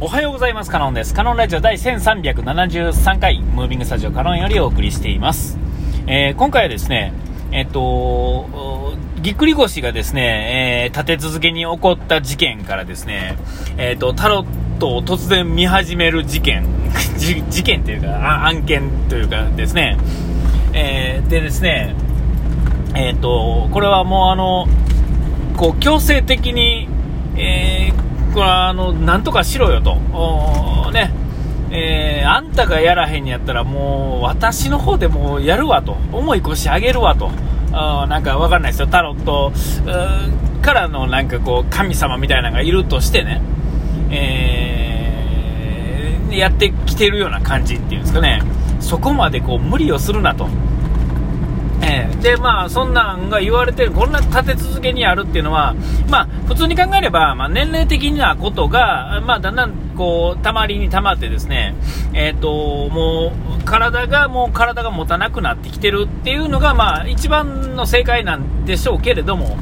おはようございます。カノンです。カノンラジオ第1373回、ムービングスタジオカノンよりお送りしています。えー、今回はですね、えっと、ぎっくり腰がですね、えー、立て続けに起こった事件からですね、えっ、と、タロットを突然見始める事件、事件というか、案件というかですね、えー、でですね、えっ、と、これはもうあの、こう、強制的に、これはあの、なんとかしろよと。ね。えー、あんたがやらへんやったらもう私の方でもやるわと。重い腰上げるわと。あなんかわかんないですよ。タロットからのなんかこう神様みたいなのがいるとしてね。えー、やってきてるような感じっていうんですかね。そこまでこう無理をするなと。で、まあ、そんなんが言われてる、こんな立て続けにあるっていうのは、まあ、普通に考えれば、まあ、年齢的なことが、まあ、だんだん、こう、たまりにたまってですね、えっ、ー、と、もう、体が、もう体が持たなくなってきてるっていうのが、まあ、一番の正解なんでしょうけれども、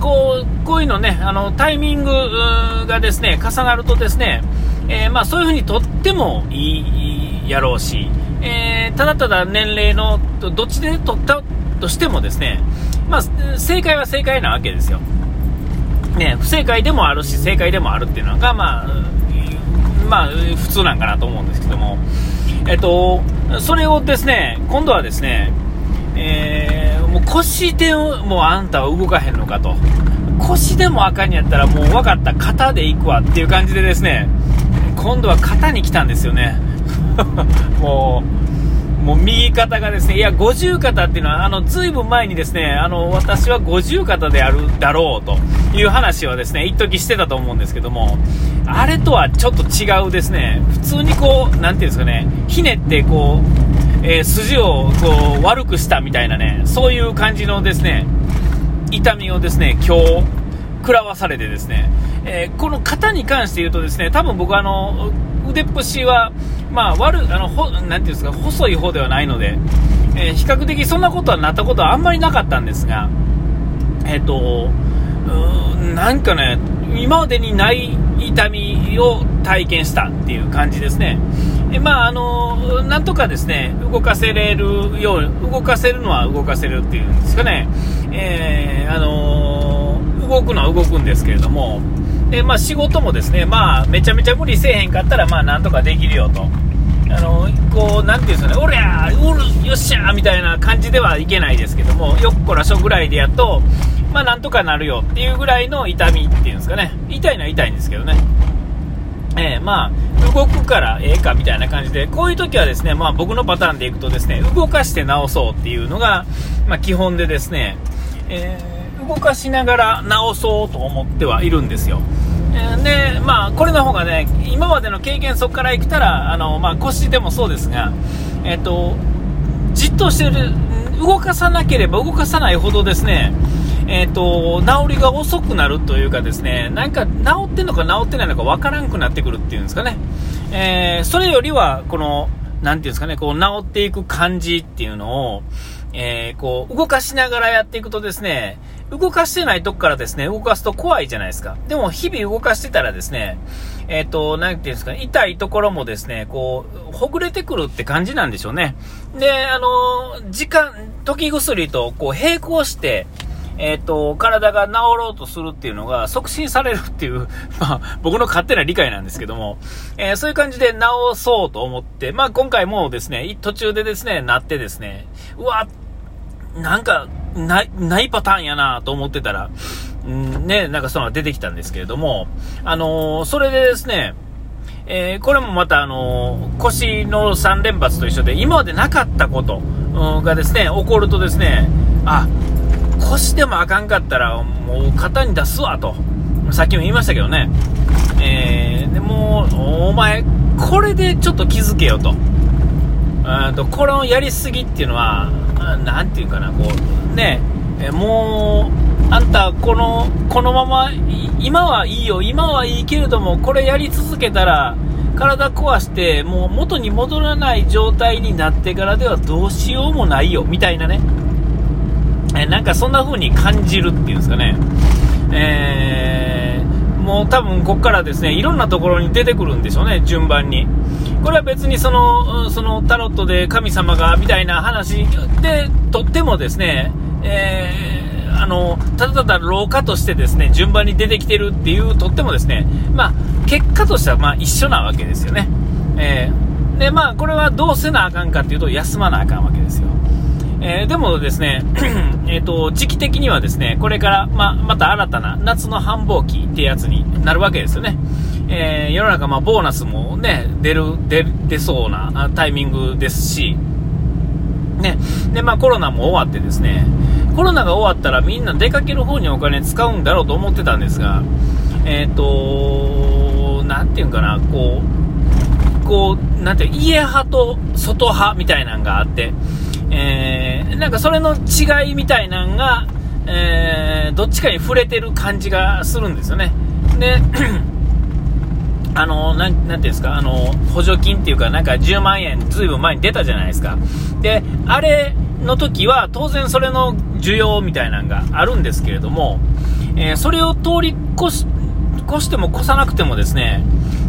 こう、こういうのね、あの、タイミングがですね、重なるとですね、えー、まあ、そういうふうにとってもいいやろうし、えー、ただただ年齢のどっちで取ったとしてもですね、まあ、正解は正解なわけですよ。ね、不正解でもあるし、正解でもあるっていうのが、まあ、まあ、普通なんかなと思うんですけども、えっと、それをですね、今度はですね、えー、もう腰でもうあんたは動かへんのかと。腰でもあかんやったらもう分かった、肩で行くわっていう感じでですね、今度は肩に来たんですよね。もう、もう右肩がですね、いや、五十肩っていうのは、あの、ずいぶん前にですね、あの、私は五十肩であるだろうという話はですね、一時してたと思うんですけども、あれとはちょっと違うですね、普通にこう、なんていうんですかね、ひねってこう、えー、筋をこう悪くしたみたいなね、そういう感じのですね、痛みをですね、今日、食らわされてですね、えー、この肩に関して言うとですね、多分僕あの、腕っぷしは、まあ、悪、あの、ほ、なていうんですか、細い方ではないので、えー、比較的そんなことはなったことはあんまりなかったんですが、えっ、ー、と、なんかね、今までにない痛みを体験したっていう感じですね。えまあ、あの、なんとかですね、動かせれるよう、動かせるのは動かせるっていうんですかね、えー、あの動くのは動くんですけれども、で、まあ、仕事もですね、まあ、めちゃめちゃ無理せえへんかったら、まあ、なんとかできるよと。あの、こう、なんていうんですかね、おりゃー、おる、よっしゃーみたいな感じではいけないですけども、よっこらしょぐらいでやっと、まあ、なんとかなるよっていうぐらいの痛みっていうんですかね。痛いのは痛いんですけどね。えー、まあ、動くからええかみたいな感じで、こういう時はですね、まあ僕のパターンでいくとですね、動かして直そうっていうのが、まあ基本でですね、えー動かしながら直そうと思ってはいるんですよ。で、まあ、これの方がね、今までの経験そこからいったら、あの、まあ、腰でもそうですが、えっと、じっとしてる、動かさなければ動かさないほどですね、えっと、治りが遅くなるというかですね、なんか治ってんのか治ってないのかわからんくなってくるっていうんですかね。えー、それよりは、この、なていうんですかね、こう治っていく感じっていうのを、えー、こう、動かしながらやっていくとですね、動かしてないとこからですね、動かすと怖いじゃないですか。でも、日々動かしてたらですね、えっ、ー、と、なんていうんですかね、痛いところもですね、こう、ほぐれてくるって感じなんでしょうね。で、あの、時間、時薬とこう並行して、えっ、ー、と、体が治ろうとするっていうのが促進されるっていう、まあ、僕の勝手な理解なんですけども、えー、そういう感じで治そうと思って、まあ、今回もですね、途中でですね、なってですね、うわ、なんか、ない、ないパターンやなと思ってたら、んね、なんかその出てきたんですけれども、あのー、それでですね、えー、これもまたあのー、腰の3連発と一緒で、今までなかったこと、がですね、起こるとですね、あ、腰でもあかんかったら、もう肩に出すわと。さっきも言いましたけどね。えー、でもお前、これでちょっと気づけよと。とこのやりすぎっていうのは、なんていうかな、こう、ね、えもう、あんた、この、このまま、今はいいよ、今はいいけれども、これやり続けたら、体壊して、もう元に戻らない状態になってからではどうしようもないよ、みたいなね。えなんかそんな風に感じるっていうんですかね。えー、もう多分ここからですねいろんなところに出てくるんでしょうね、順番に。これは別にそのそのタロットで神様がみたいな話でとってもですね、えー、あのただただ老化としてですね順番に出てきてるっていうとってもですね、まあ、結果としてはま一緒なわけですよね。えー、でまあ、これはどうせなあかんかっていうと休まなあかんわけですよ。えー、でもですね、えと、時期的にはですね、これから、まあまた新たな夏の繁忙期ってやつになるわけですよね。えー、世の中、まボーナスもね、出る、出、出そうなタイミングですし、ね、で、まあコロナも終わってですね、コロナが終わったらみんな出かける方にお金使うんだろうと思ってたんですが、えっ、ー、と、なんていうかな、こう、こう、なんていう、家派と外派みたいなのがあって、えー、なんかそれの違いみたいなのが、えー、どっちかに触れてる感じがするんですよね。で、あの、なん、なんていうんですか、あの、補助金っていうか、なんか10万円、ずいぶん前に出たじゃないですか。で、あれの時は、当然それの需要みたいなのがあるんですけれども、えー、それを通り越し、越しても越さなくてもですね、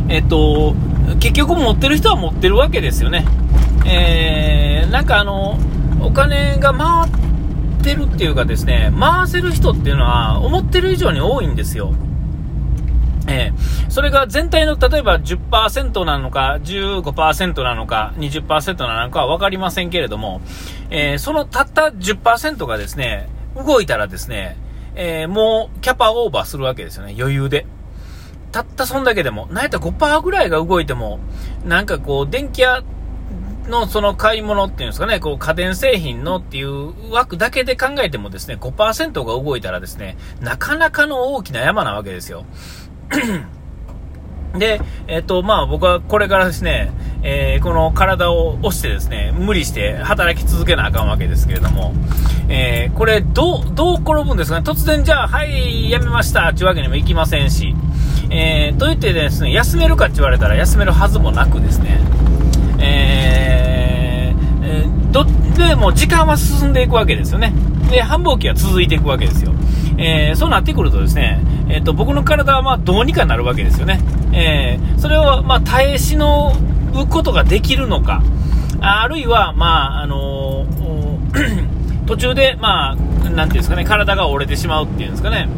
えっ、と、結局持ってる人は持ってるわけですよね。えー、なんかあの、お金が回ってるっていうかですね、回せる人っていうのは思ってる以上に多いんですよ。えー、それが全体の例えば10%なのか、15%なのか、20%なのかは分かりませんけれども、えー、そのたった10%がですね、動いたらですね、えー、もうキャパオーバーするわけですよね、余裕で。たったそんだけでも、なんやったら5%ぐらいが動いても、なんかこう、電気屋のその買い物っていうんですかね、こう家電製品のっていう枠だけで考えてもですね、5%が動いたらですね、なかなかの大きな山なわけですよ。で、えっ、と、まあ僕はこれからですね、えー、この体を押してですね、無理して働き続けなあかんわけですけれども、えー、これどう、どう転ぶんですかね突然じゃあ、はい、やめましたっていうわけにもいきませんし、えー、と言ってですね、休めるかって言われたら休めるはずもなくですね、えー、どでも時間は進んでいくわけですよね。で、繁忙期は続いていくわけですよ。えー、そうなってくるとですね、えっ、ー、と、僕の体はまあどうにかなるわけですよね。えー、それをまあ耐え忍ぶことができるのか、あるいは、まあ、あの途中で、まあ、なんていうんですかね、体が折れてしまうっていうんですかね。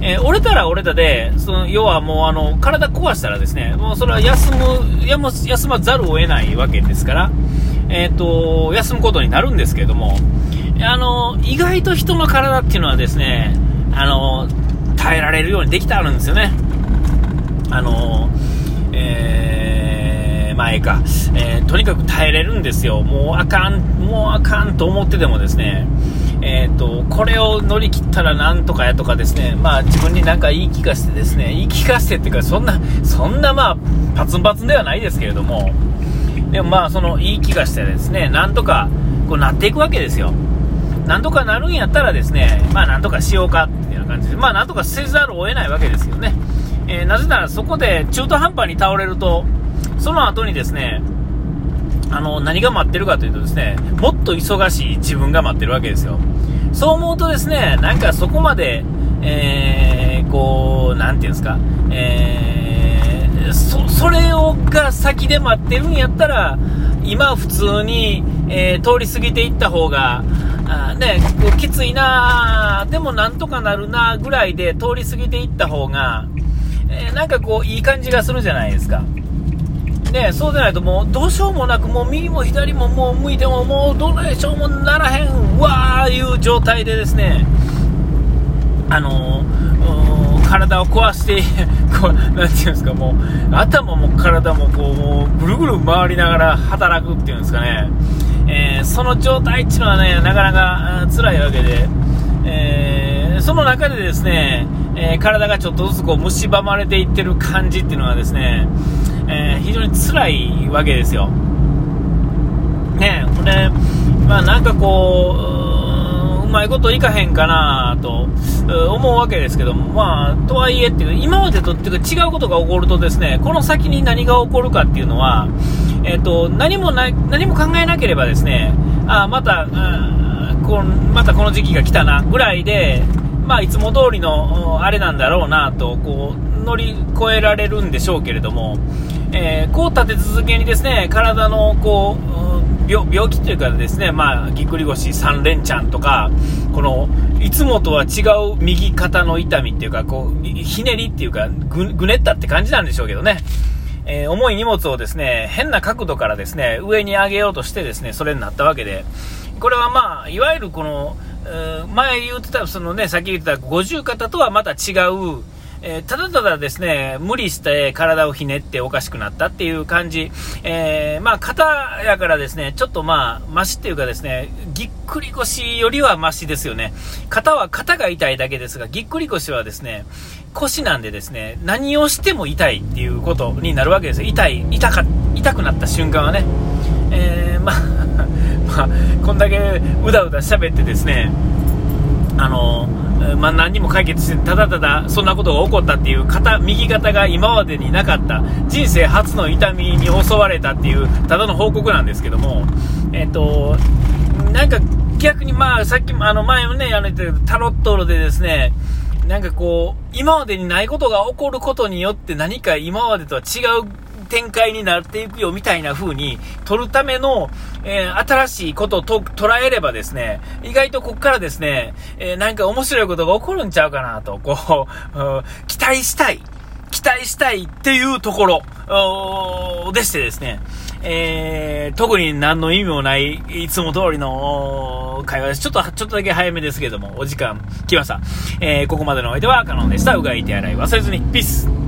えー、折れたら折れたで、その要はもうあの体壊したらですね、もうそれは休む、やむ休まざるを得ないわけですから、えーと、休むことになるんですけれども、あの意外と人の体っていうのはですね、あの耐えられるようにできてあるんですよね。あのえー、前か、えー、とにかく耐えれるんですよ。もうあかん、もうあかんと思っててもですね、えーと、これを乗り切ったらなんとかやとかですね、まあ、自分になんか言い聞かせてですね、言い聞かせてっていうか、そんな、そんなまあ、パツンパツンではないですけれども、でもまあ、その言い聞かせてですね、なんとかこうなっていくわけですよ。なんとかなるんやったらですね、まあ、なんとかしようかって感じで、まあ、なんとかせざるを得ないわけですよね。えー、なぜならそこで中途半端に倒れると、その後にですね、あの、何が待ってるかというとですね、もっと忙しい自分が待ってるわけですよ。そう思うとですね、なんかそこまで、えー、こう、なんていうんですか、えー、そ、それをが先で待ってるんやったら、今普通に、えー、通り過ぎていった方が、あね、こうきついなでもなんとかなるなぐらいで通り過ぎていった方が、えー、なんかこう、いい感じがするじゃないですか。ね、そうでないともうどうしようもなく、もう右も左ももう向いてももうどないしようもならへんわーいう状態でですね、あのー、体を壊して、こう、なていうんですか、もう、頭も体もこ、うぐるぐる回りながら働くっていうんですかね、えー、その状態っていうのはね、なかなか辛いわけで、えー、その中でですね、え体がちょっとずつこう蝕まれていってる感じっていうのはですね、え、非常に辛いわけですよ。ねこれ、まあなんかこう、うまいこといかへんかなと思うわけですけども、まあ、とはいえっていう、今までとっていうか違うことが起こるとですね、この先に何が起こるかっていうのは、えっ、と、何もな何も考えなければですね、あまた、こまたこの時期が来たなぐらいで、まあ、いつも通りのあれなんだろうなとこう乗り越えられるんでしょうけれども、えー、こう立て続けにですね、体のこう、病病気というかですね、まあ、ぎっくり腰3連チャンとか、この、いつもとは違う右肩の痛みっていうか、こう、ひねりっていうか、ぐ、ぐねったって感じなんでしょうけどね。えー、重い荷物をですね、変な角度からですね、上に上げようとしてですね、それになったわけで、これはまあ、いわゆるこの、前言ってた、そのね、さっき言ってた五十肩とはまた違う、えー、ただただですね、無理して体をひねっておかしくなったっていう感じ。えー、まあ、肩やからですね、ちょっとまあ、マシっていうかですね、ぎっくり腰よりはマシですよね。肩は肩が痛いだけですが、ぎっくり腰はですね、腰なんでですね、何をしても痛いっていうことになるわけですよ。痛い、痛か、痛くなった瞬間はね。えー、まあ まあ、こんだけうだうだ喋ってですね、あの、まあ、何にも解決して、ただただそんなことが起こったっていう肩、右肩が今までになかった、人生初の痛みに襲われたっていう、ただの報告なんですけども、えっ、と、なんか逆にまあ、さっきあの前もね、やられてタロットでですね、なんかこう、今までにないことが起こることによって何か今までとは違う展開になっていくよみたいな風に取るための、えー、新しいことと捉えればですね、意外とこっからですね、えー、なんか面白いことが起こるんちゃうかなと、こう、期待したい。期待したいっていうところでしてですね、えー、特に何の意味もない、いつも通りの会話です。ちょっと、ちょっとだけ早めですけども、お時間来ました。えー、ここまでのお相手はカノンでした。うがい手洗い忘れずに。ピース